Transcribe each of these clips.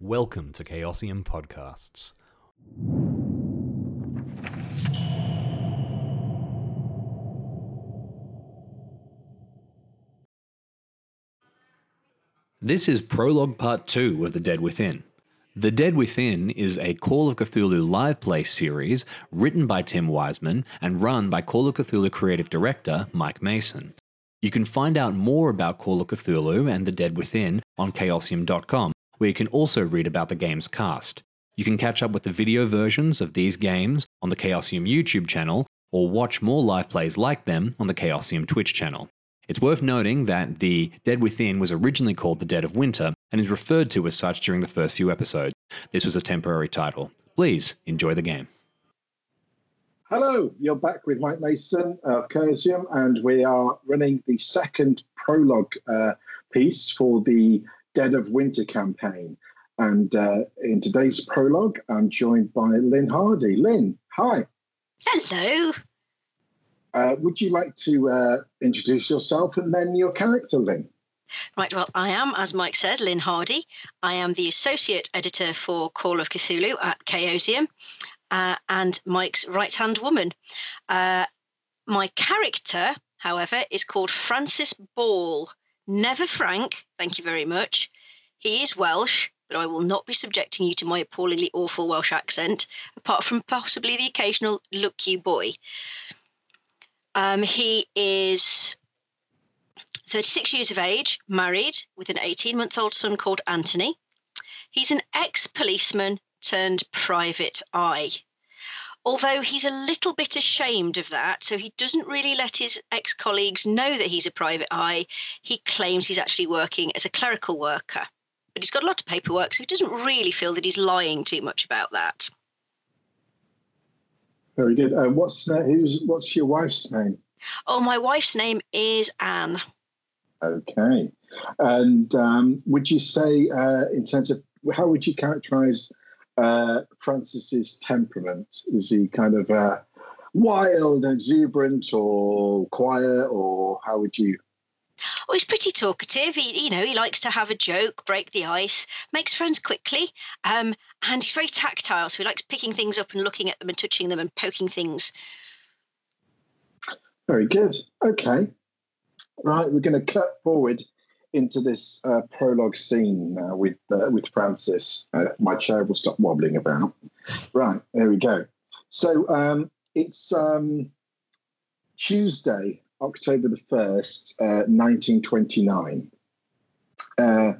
Welcome to Chaosium Podcasts. This is Prologue Part 2 of The Dead Within. The Dead Within is a Call of Cthulhu live play series written by Tim Wiseman and run by Call of Cthulhu creative director Mike Mason. You can find out more about Call of Cthulhu and The Dead Within on chaosium.com, where you can also read about the game's cast. You can catch up with the video versions of these games on the Chaosium YouTube channel, or watch more live plays like them on the Chaosium Twitch channel. It's worth noting that The Dead Within was originally called The Dead of Winter and is referred to as such during the first few episodes. This was a temporary title. Please enjoy the game. Hello, you're back with Mike Mason of Chaosium, and we are running the second prologue uh, piece for the Dead of Winter campaign. And uh, in today's prologue, I'm joined by Lynn Hardy. Lynn, hi. Hello. Uh, would you like to uh, introduce yourself and then your character, Lynn? Right, well, I am, as Mike said, Lynn Hardy. I am the associate editor for Call of Cthulhu at Chaosium uh, and Mike's right hand woman. Uh, my character, however, is called Francis Ball. Never Frank, thank you very much. He is Welsh, but I will not be subjecting you to my appallingly awful Welsh accent, apart from possibly the occasional look you boy. Um, he is 36 years of age, married, with an 18 month old son called Anthony. He's an ex policeman turned private eye. Although he's a little bit ashamed of that, so he doesn't really let his ex colleagues know that he's a private eye. He claims he's actually working as a clerical worker. But he's got a lot of paperwork, so he doesn't really feel that he's lying too much about that. Very good. Uh, what's uh, who's what's your wife's name? Oh, my wife's name is Anne. Okay. And um, would you say, uh, in terms of how would you characterize uh, Francis's temperament? Is he kind of uh, wild, exuberant, or quiet, or how would you? Oh, he's pretty talkative. He, you know, he likes to have a joke, break the ice, makes friends quickly, um, and he's very tactile. So he likes picking things up and looking at them and touching them and poking things. Very good. Okay. Right, we're going to cut forward into this uh, prologue scene now with uh, with Francis. Uh, my chair will stop wobbling about. Right, there we go. So um, it's um, Tuesday, October the first, uh, nineteen twenty nine. Uh,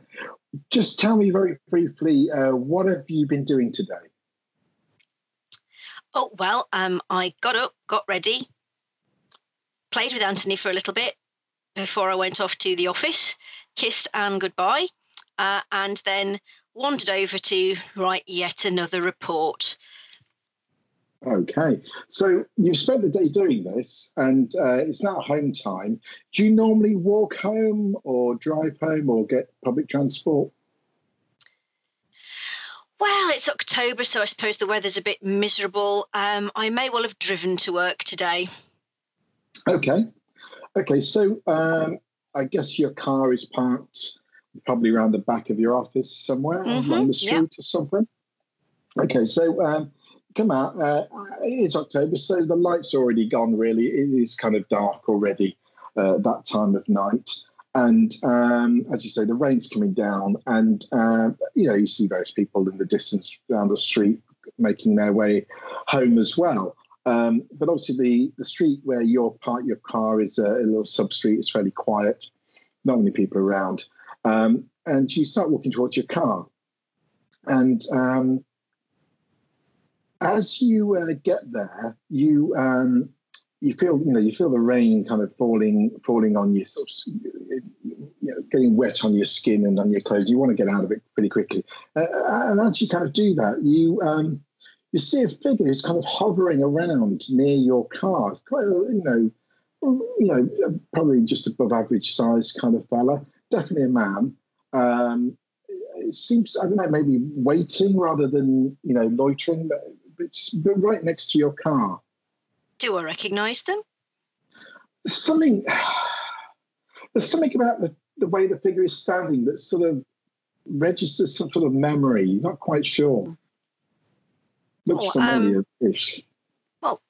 just tell me very briefly, uh, what have you been doing today? Oh well, um, I got up, got ready, played with Anthony for a little bit before I went off to the office, kissed Anne goodbye, uh, and then wandered over to write yet another report. Okay, so you've spent the day doing this, and uh, it's now home time. Do you normally walk home, or drive home, or get public transport? Well, it's October, so I suppose the weather's a bit miserable. Um, I may well have driven to work today. Okay, okay. So um, I guess your car is parked probably around the back of your office somewhere Mhm, along the street yeah. or something. Okay, so um, come out. Uh, it is October, so the light's already gone. Really, it is kind of dark already uh, that time of night. And um, as you say, the rain's coming down, and uh, you know you see various people in the distance down the street making their way home as well. Um, but obviously, the, the street where you're parked your car is a, a little sub street. It's fairly quiet, not many people around. Um, and you start walking towards your car. And um, as you uh, get there, you um, you feel you know you feel the rain kind of falling falling on you, you know, getting wet on your skin and on your clothes. You want to get out of it pretty quickly. Uh, and as you kind of do that, you um, you see a figure who's kind of hovering around near your car. It's quite you know you know probably just above average size kind of fella. Definitely a man. Um, it seems I don't know maybe waiting rather than you know loitering. But it's right next to your car. Do I recognise them? There's something. There's something about the, the way the figure is standing that sort of registers some sort of memory. You're Not quite sure. Looks Oh, um, familiar-ish. Well,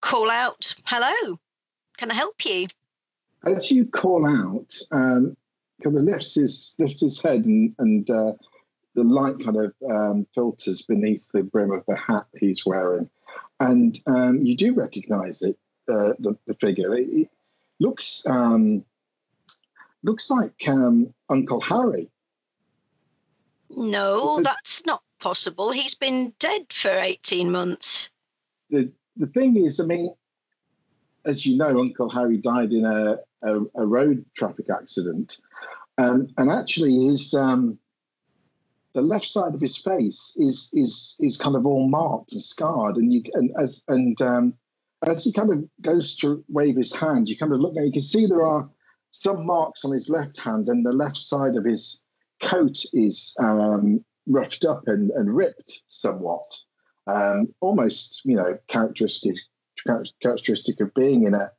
Call out, hello. Can I help you? As you call out, um, kind of lifts his lifts his head, and and uh, the light kind of um, filters beneath the brim of the hat he's wearing, and um, you do recognise it, uh, the, the figure. It, it looks um, looks like um, Uncle Harry. No, that's not possible. He's been dead for 18 months. the the thing is, I mean, as you know, Uncle Harry died in a a, a road traffic accident, um, and actually his um, the left side of his face is is is kind of all marked and scarred, and you and as and um, as he kind of goes to wave his hand, you kind of look at you can see there are some marks on his left hand, and the left side of his coat is um, roughed up and, and ripped somewhat um, almost you know characteristic characteristic of being in a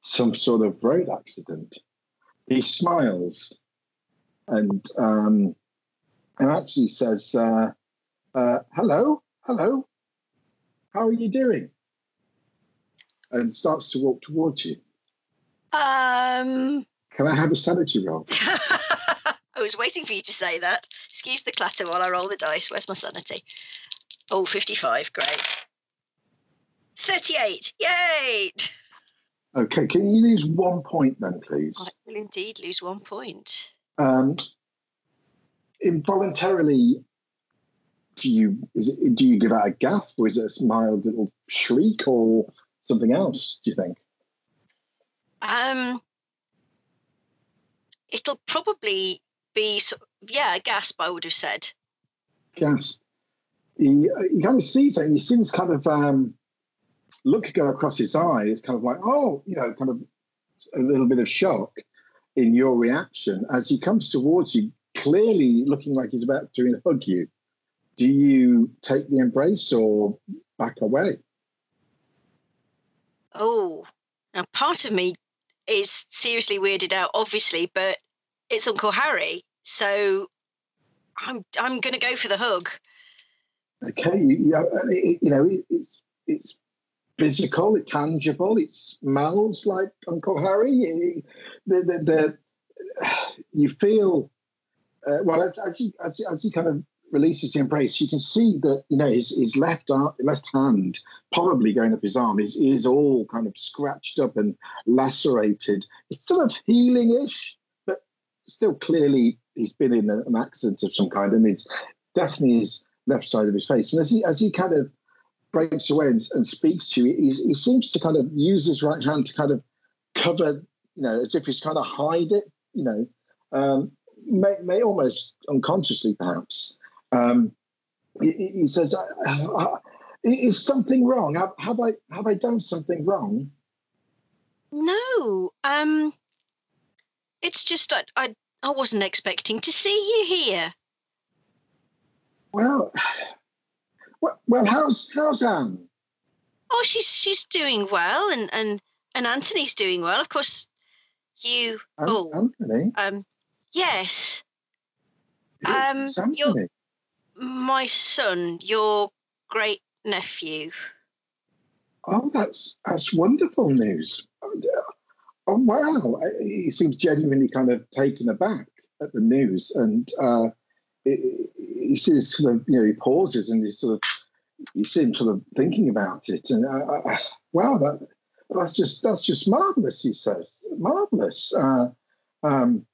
some sort of road accident. He smiles and um, and actually says, uh, uh, "Hello, hello, how are you doing?" And starts to walk towards you. Um, Can I have a sanity roll? I was waiting for you to say that. Excuse the clatter while I roll the dice. Where's my sanity? Oh, 55. Great. 38. Yay! Okay, can you lose one point then, please? I will indeed lose one point. um, involuntarily do you is it, do you give out a gasp or is it a mild little shriek or something else do you think? Um, it'll probably be, yeah, a gasp, I would have said. gasp. He, he kind of sees it and you see this kind of um, look go across his eye it's kind of like oh you know kind of a little bit of shock in your reaction. As he comes towards you clearly looking like he's about to hug you do you take the embrace or back away Oh, now part of me is seriously weirded out, obviously, but it's Uncle Harry, so I'm I'm gonna go for the hug. Okay, you, you, uh, know, you know it's it's physical, it's tangible, it smells like Uncle Harry. The, the, the, you feel uh, well as, he, as, he- as he kind of releases the embrace, you can see that you know his, his left arm, left hand, probably going up his arm, is is all kind of scratched up and lacerated. It's sort of healing-ish, but still clearly he's been in a- an accident of some kind, and it's definitely his left side of his face. And as he as he kind of breaks away and, and speaks to you, he, he seems to kind of use his right hand to kind of cover, you know, as if he's trying to hide it, you know, um, may, may almost unconsciously perhaps. Um, he, he says, "Is something wrong? Have, have I have I done something wrong?" No, um, it's just I I, I wasn't expecting to see you here. Well, well, well how's how's Anne? Oh, she's she's doing well, and and and Anthony's doing well. Of course, you. An- Oh. Anthony. Um, yes, um, who's my son, your great nephew. Oh, that's that's wonderful news. Oh wow, he seems genuinely kind of taken aback at the news, and uh, he, sort of you know he pauses and he sort of you see him sort of thinking about it, and uh, uh, wow, that that's just that's just marvelous. He says, marvelous. Uh, um,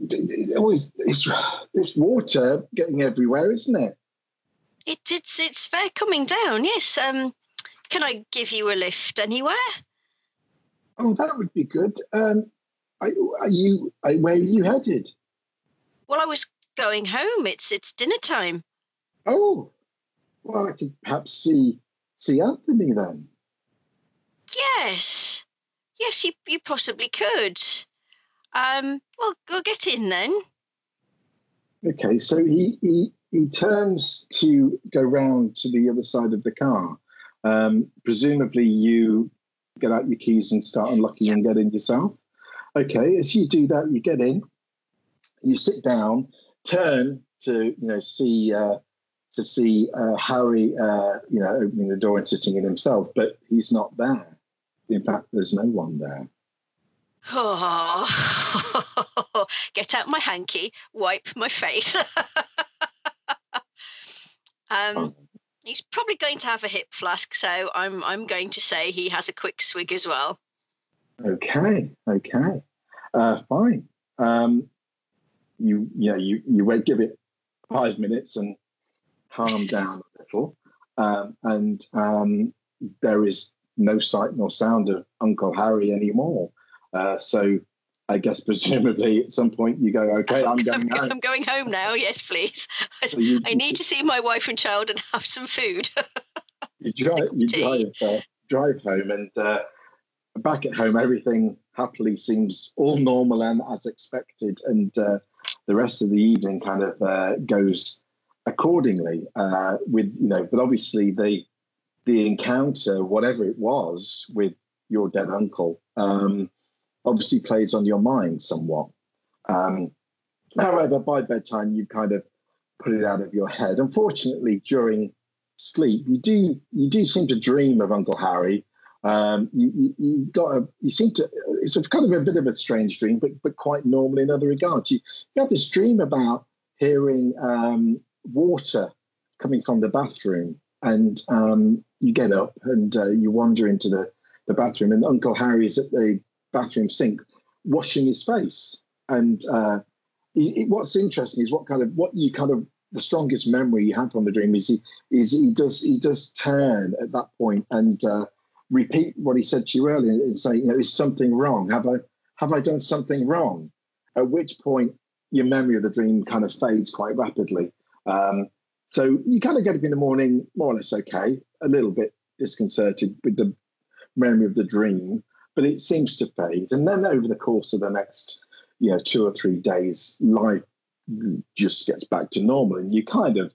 it always it's, it's water getting everywhere, isn't it? It, it's it's fair coming down. Yes. Um, can I give you a lift anywhere? Oh, that would be good. Um, are, are you? Are, where are you headed? Well, I was going home. It's it's dinner time. Oh, well, I could perhaps see see Anthony then. Yes. Yes, you you possibly could. Um, well, go get in then. Okay, so he he he turns to go round to the other side of the car. Um, presumably, you get out your keys and start unlocking and get in yourself. Okay, as you do that, you get in, you sit down, turn to you know see uh, to see uh, Harry, uh, you know, opening the door and sitting in himself, but he's not there. In fact, there's no one there. Oh, get out my hanky, wipe my face. um, Oh. he's probably going to have a hip flask, so I'm I'm going to say he has a quick swig as well. Okay, okay, uh, fine. Um, you, know, you you wait, give it five minutes and calm down a little, um, and um, there is no sight nor sound of Uncle Harry anymore. Uh, so, I guess presumably at some point you go, okay, I'm going home. I'm going home now. Yes, please. So you, I need to see my wife and child and have some food. you drive you drive uh, drive home and uh, back at home everything happily seems all normal and as expected and uh, the rest of the evening kind of uh, goes accordingly uh, with you know but obviously the the encounter whatever it was with your dead uncle um, obviously plays on your mind somewhat um, however by bedtime you kind of put it out of your head unfortunately during sleep, you do you do seem to dream of Uncle Harry. Um, you, you you got a you seem to it's kind of a bit of a strange dream, but but quite normal in other regards. You, you have this dream about hearing um, water coming from the bathroom, and um, you get up and uh, you wander into the the bathroom, and Uncle Harry is at the bathroom sink washing his face. And uh, he, he- what's interesting is what kind of what you kind of the strongest memory you have from the dream is he is he does he does turn at that point and uh, repeat what he said to you earlier and say, you know, is something wrong? Have I have I done something wrong? At which point your memory of the dream kind of fades quite rapidly. Um, so you kind of get up in the morning more or less okay, a little bit disconcerted with the memory of the dream, but it seems to fade. And then over the course of the next, you know, two or three days, life just gets back to normal, and you kind of,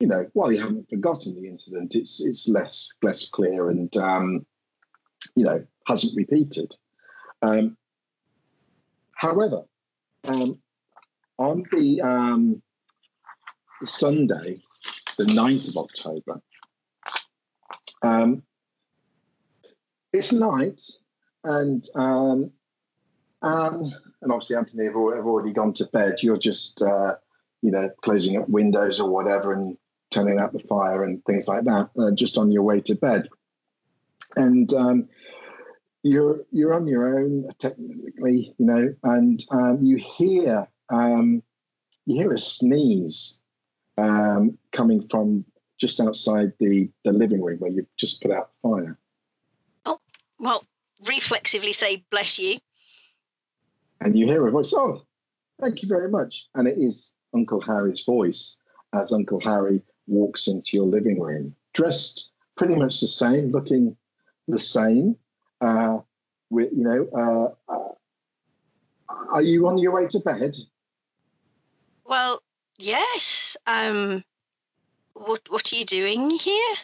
you know, while you haven't forgotten the incident, it's it's less less clear and um, you know hasn't repeated. Um, however, um, on the um, Sunday, the 9th of October, um, it's night, and um, Anne and obviously Anthony have, already gone to bed. You're just, uh, you know, closing up windows or whatever and turning out the fire and things like that, uh, just on your way to bed. And um, you're you're on your own technically, you know, and um, you hear um, you hear a sneeze um, coming from just outside the the living room where you've just put out the fire. Oh, well, reflexively say bless you. and you hear a voice, oh, thank you very much. And it is Uncle Harry's voice as Uncle Harry walks into your living room, dressed pretty much the same, looking the same. Uh, with, you know, uh, uh, are you on your way to bed? Well, yes. Um, what what are you doing here?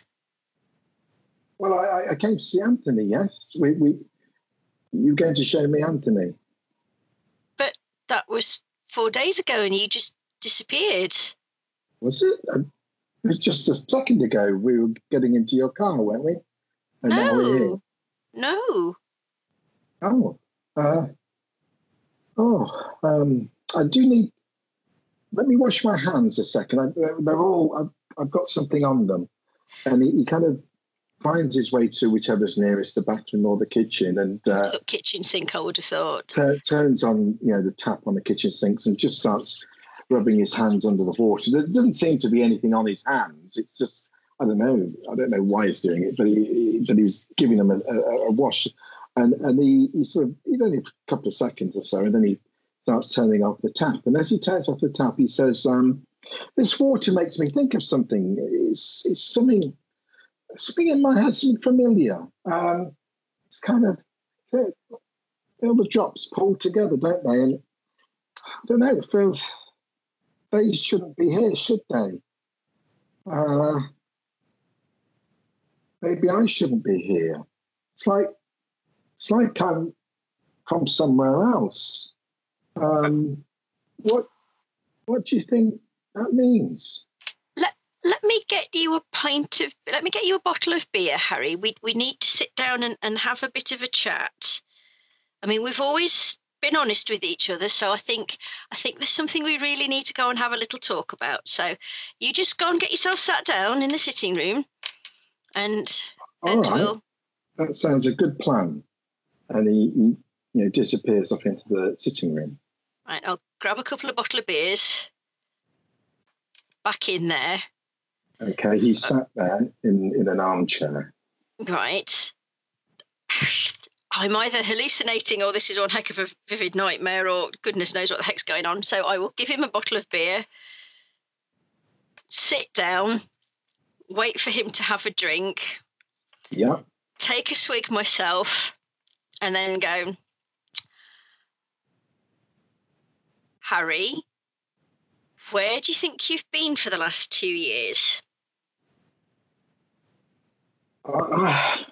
Well, I, I- came to see Anthony. Yes, we, we you're going to show me Anthony. But that was four days ago, and you just disappeared. Was it? Uh, It was just a second ago. We were getting into your car, weren't we? And now we're here. No, no. Oh, uh, oh, um, I do need. Let me wash my hands a second. I, they're- all. I've, I've got something on them, and he, he kind of finds his way to whichever's nearest the bathroom or the kitchen, and uh, Look, kitchen sink. I would have thought. tur- turns on you know the tap on the kitchen sinks and just starts rubbing his hands under the water. There doesn't seem to be anything on his hands. It's just I don't know. I don't know why he's doing it, but he, he- but he's giving them a, a, a wash, and and he, he sort of he's only a couple of seconds or so, and then he starts turning off the tap. And as he turns off the tap, he says, um, "This water makes me think of something. It's it's something." Something in my head, something familiar. Um, it's kind of all the drops pull together, don't they? And I don't know, feel they shouldn't be here, should they? Uh, maybe I shouldn't be here. It's like it's like I'm from somewhere else. Um, what what do you think that means? Let let me get you a pint of let me get you a bottle of beer, Harry. We we need to sit down and, and have a bit of a chat. I mean, we've always been honest with each other, so I think I think there's something we really need to go and have a little talk about. So you just go and get yourself sat down in the sitting room, and All and right. we'll That sounds a good plan. And he, he you know disappears off into the sitting room. Right. I'll grab a couple of bottle of beers. Back in there, Okay, he uh, sat there in, in an armchair. right. I'm either hallucinating or this is one heck of a vivid nightmare or goodness knows what the heck's going on. So I will give him a bottle of beer, sit down, wait for him to have a drink, Yeah. take a swig myself, and then go, Harry, where do you think you've been for the last two years? I,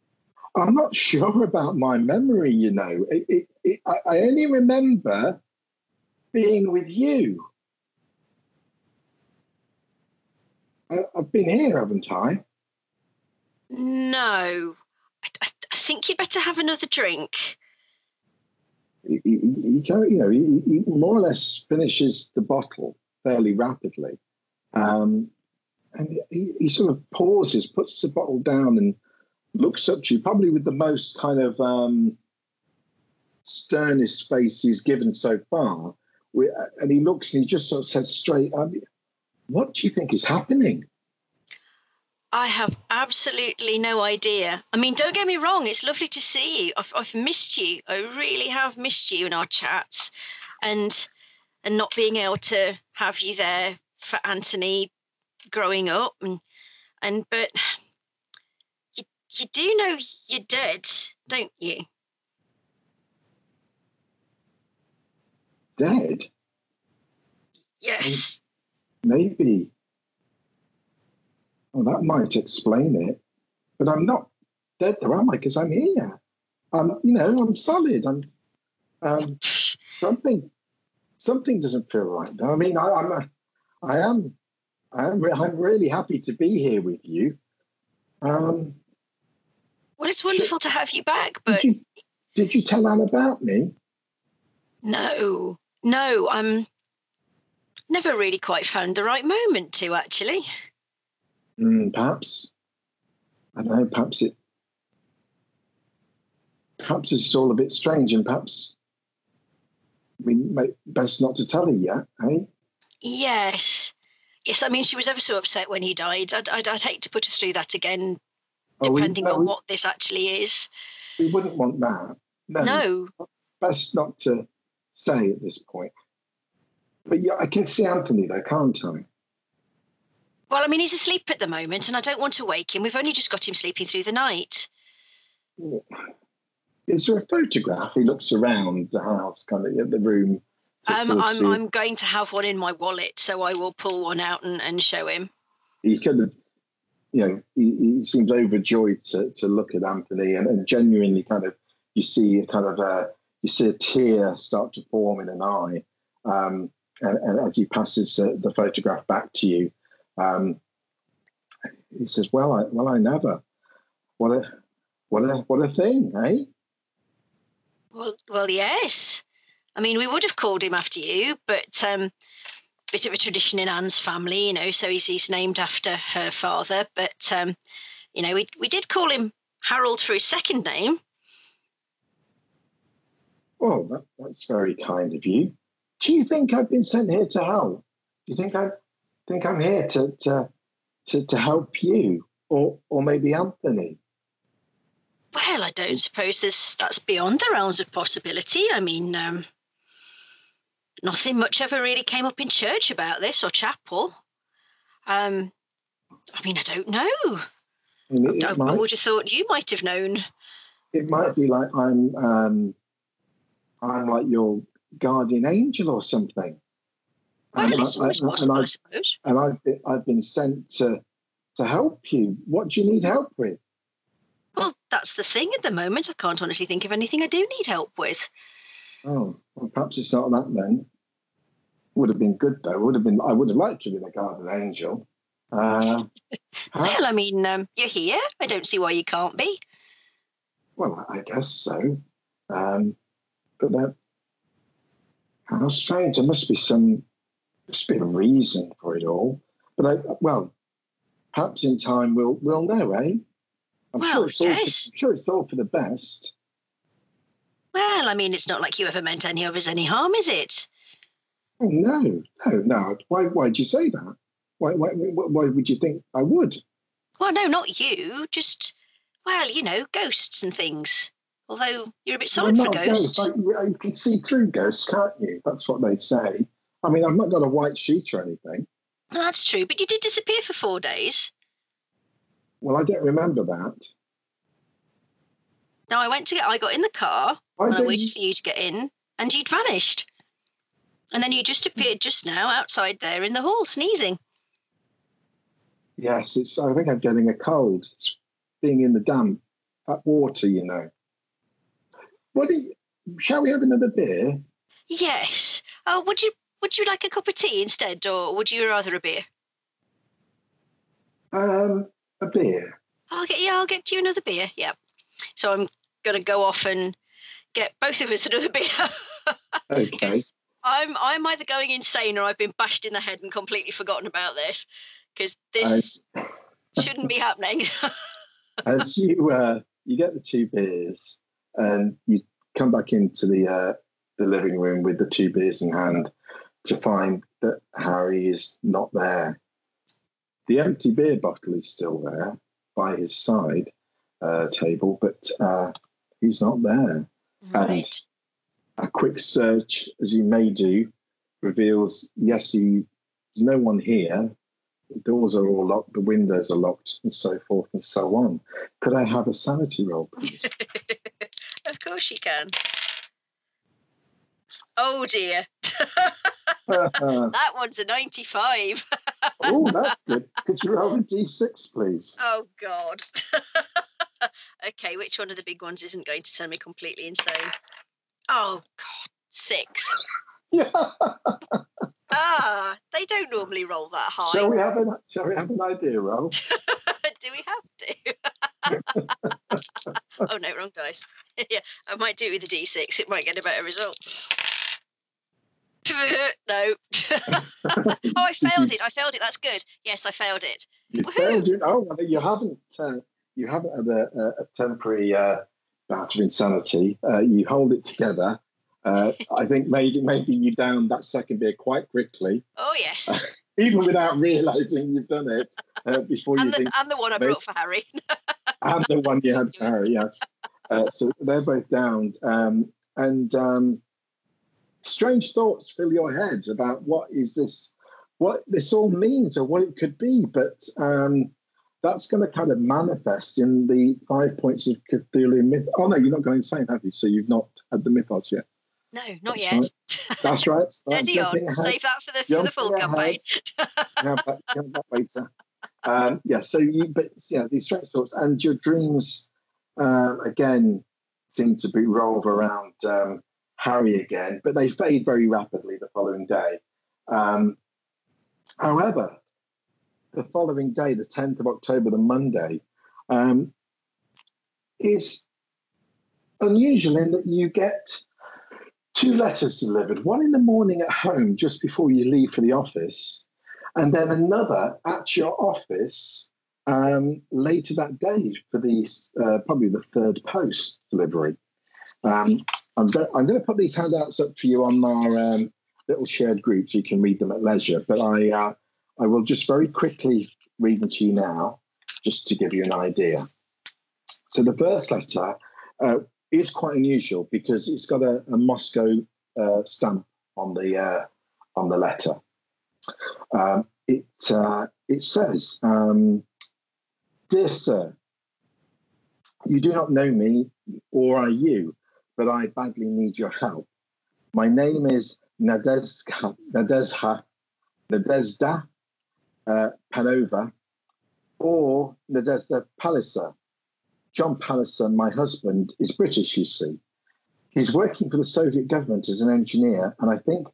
I'm not sure about my memory, you know. It, it, it, I, I only remember being with you. I, I've been here, haven't I? No. I, I, think you'd better have another drink. He, you know, he, he more or less finishes the bottle fairly rapidly. Um, and he, he sort of pauses, puts the bottle down, and looks up to you, probably with the most kind of um, sternest face he's given so far. We, and he looks and he just sort of says straight, um, What do you think is happening? I have absolutely no idea. I mean, don't get me wrong, it's lovely to see you. I've, I've missed you. I really have missed you in our chats. And and not being able to have you there for Anthony growing up and and but you you do know you're dead, don't you? Dead? Yes. Maybe. Well, that might explain it. But I'm not dead, though, am I? Because I'm here. I'm, you know, I'm solid. I'm um, something. Something doesn't feel right. though. I mean, I, I'm, a, I am, I am. I'm really happy to be here with you. Um, Well, it's wonderful to have you back, but did you, did you tell Anne about me? no, no, I'm never really quite found the right moment to actually. Mm, perhaps. I don't know. Perhaps it. Perhaps it's all a bit strange, and perhaps we best not to tell her yet, eh? Yes. Yes, I mean, she was ever so upset when he died. I'd, I'd, I'd hate to put her through that again, Oh, we- depending no, on we, what this actually is. we wouldn't want that. No, No. best not to say at this point. But yeah, I can see Anthony though, can't I? Well, I mean, he's asleep at the moment, and I don't want to wake him. We've only just got him sleeping through the night. Is there a photograph? He looks around the house, kind of at the room. Um, sort of I'm, see- I'm going to have one in my wallet, so I will pull one out and, and show him. he kind of, you know, he, he seems overjoyed to, to look at Anthony and, and genuinely kind of, you see a kind of a, you see a tear start to form in an eye. Um, and, and as he passes uh, the photograph back to you, um, he says, well, I, well, I never, what a, what a, what a thing, eh? Well, well, yes. I mean, we would have called him after you, but um, bit of a tradition in Anne's family, you know. So he's he's named after her father. But um, you know, we we did call him Harold for his second name. Oh, that, that's very kind of you. Do you think I've been sent here to help? Do you think I think I'm here to to to, to help you or or maybe Anthony? Well, I don't suppose there's that's beyond the realms of possibility. I mean, um, nothing much ever really came up in church about this or chapel. Um, I mean, I don't know. I mean, I, it, I would have thought you might have known. it might be like I'm um, I'm like your guardian angel or something. Well, And it's I- always I- possible, and I I, suppose. and I've been, I've been sent to to help you. What do you need help with? Well, that's the thing at the moment. I can't honestly think of anything I do need help with. Oh, well, perhaps it's not that then. Would have been good though. Would have been. I would have liked to be the guardian angel. Uh, Well, I mean, um, you're here. I don't see why you can't be. Well, I I guess so. Um, but that, how strange. There must be some, must be a reason for it all. But I, well, perhaps in time we'll we'll know, eh? I'm Well, sure it's all. yes. For, I'm sure it's all for the best. Well, I mean, it's not like you ever meant any of us any harm, is it? Oh no, no, no. Why? Why'd you say that? Why? Why? Why would you think I would? Well, no, not you. Just, well, you know, ghosts and things. Although you're a bit solid for not a ghosts. ghost. You can see through ghosts, can't you? That's what they say. I mean, I've not got a white sheet or anything. Well, that's true, but you did disappear for four days. Well, I don't remember that. Now I went to get. I got in the car Why and I waited for you to get in, and you'd vanished. And then you just appeared just now outside there in the hall, sneezing. Yes, it's. I think I'm getting a cold. It's being in the damp, that water, you know. What you, shall we have another beer? Yes. Oh, would you would you like a cup of tea instead, or would you rather a beer? Um, a beer. I'll get yeah, I'll get you another beer. Yeah. So I'm gonna go off and get both of us another beer. Okay. I'm I'm either going insane or I've been bashed in the head and completely forgotten about this. Because this shouldn't be happening. As you uh, you get the two beers and you come back into the uh, the living room with the two beers in hand to find that Harry is not there. The empty beer bottle is still there by his side uh, table, but uh, he's not there. right. A quick search, as you may do, reveals yes, he, there's no one here. The doors are all locked, the windows are locked, and so forth and so on. Could I have a sanity roll, please? of course you can. Oh dear. That one's a 95. oh, that's good. Could you roll a d6, please? Oh God. okay, which one of the big ones isn't going to send me completely insane? Oh God, six. Yeah. Ah, they don't normally roll that high. Shall we have an Shall we have an idea roll? Do we have to? oh no, wrong dice. yeah, I might do it with the D6. It might get a better result. no. oh, I failed it. I failed it. That's good. Yes, I failed it. You Woohoo! failed. You, oh, you haven't. Uh, you haven't had a, a, a temporary uh, bout of insanity. Uh, you hold it together. Uh, I think maybe maybe you downed that second beer quite quickly, Oh yes, even without realizing you've done it uh, before you and the think. and the one I brought for Harry. And the one you had, for Harry, yes. Uh, so they're both downed, um, and um, strange thoughts fill your heads about what is this, what this all means, or what it could be. But um, that's going to kind of manifest in the five points of Cthulhu myth. Oh no, you're not going insane, have you? So you've not had the mythos yet. No, not That's yet. right. That's right. Steady on. ahead. Save that for the for the full campaign. have that, have that later. Um, yeah, so you, but yeah, these strange thoughts and your dreams um, again seem to be revolve around um, Harry again, but they fade very rapidly the following day. Um, however, the following day, the 10th of October, the Monday, um, is unusual in that you get two letters delivered one in the morning at home just before you leave for the office, and then another at your office um, later that day for the uh, probably the third post delivery. Um, I'm, go- I'm going to put these handouts up for you on our um, little shared group so you can read them at leisure. But I uh, I will just very quickly read them to you now, just to give you an idea. So the first letter uh, is quite unusual because it's got a, a Moscow uh, stamp on the uh, on the letter. Um, it uh, it says, um, "Dear Sir, you do not know me, or are you? But I badly need your help. My name is Nadezhka, Nadezha, Nadezhda uh, Panova, or Nadezhda Palliser. John Palliser, my husband, is British, you see. He's working for the Soviet government as an engineer, and I think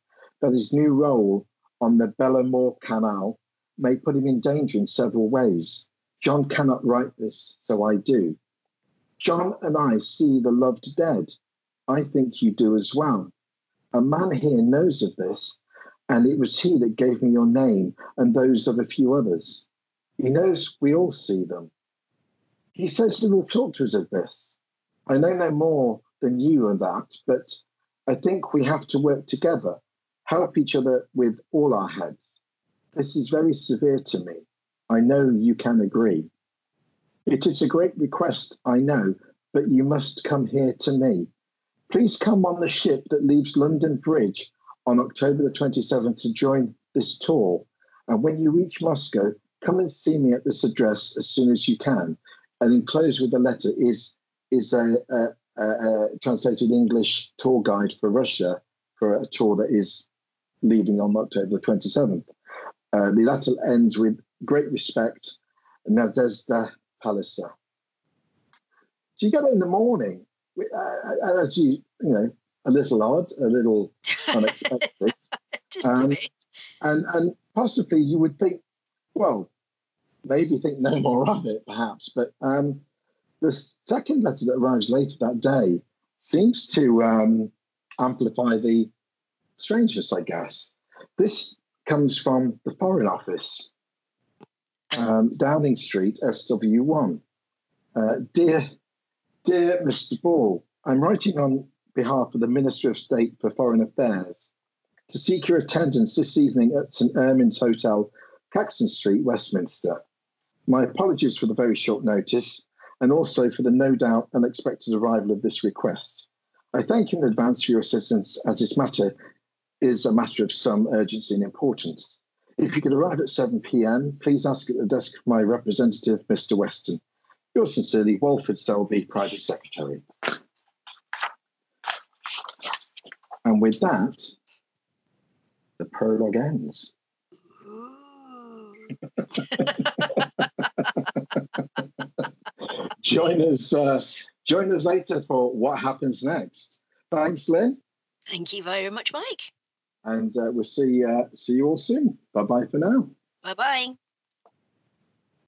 that his new role on the Belomor Canal may put him in danger in several ways. John cannot write this, so I do. John and I see the loved dead. I think you do as well. A man here knows of this, and it was he that gave me your name and those of a few others. He knows we all see them. He says he will talk to of this. I know no more than you and that, but I think we have to work together, help each other with all our heads. This is very severe to me. I know you can agree. It is a great request, I know, but you must come here to me. Please come on the ship that leaves London Bridge on October the 27th to join this tour. And when you reach Moscow, come and see me at this address as soon as you can. And enclosed with the letter is is a, a, a, a translated English tour guide for Russia for a tour that is leaving on October the 27th. Uh, the letter ends with great respect, Nadezhda Palliser. So you get it in the morning, uh, as you, you know, a little odd, a little unexpected. um, and, and possibly you would think, well, maybe think no more of it, perhaps. But um, the second letter that arrives later that day seems to um, amplify the strangeness, I guess. This comes from the Foreign Office, um, Downing Street, SW1. Uh, dear, dear Mr. Ball, I'm writing on behalf of the Minister of State for Foreign Affairs to seek your attendance this evening at St Ermin's Hotel, Caxton Street, Westminster. My apologies for the very short notice and also for the no doubt unexpected arrival of this request. I thank you in advance for your assistance as this matter is a matter of some urgency and importance. If you could arrive at 7 p.m., please ask at the desk of my representative, Mr. Weston. Yours sincerely, Walford Selby, Private Secretary. And with that, the prologue ends. join us uh, join us later for what happens next. Thanks, Lynn. Thank you very much, Mike and uh, we'll see uh, see you all soon. Bye bye for now. Bye bye.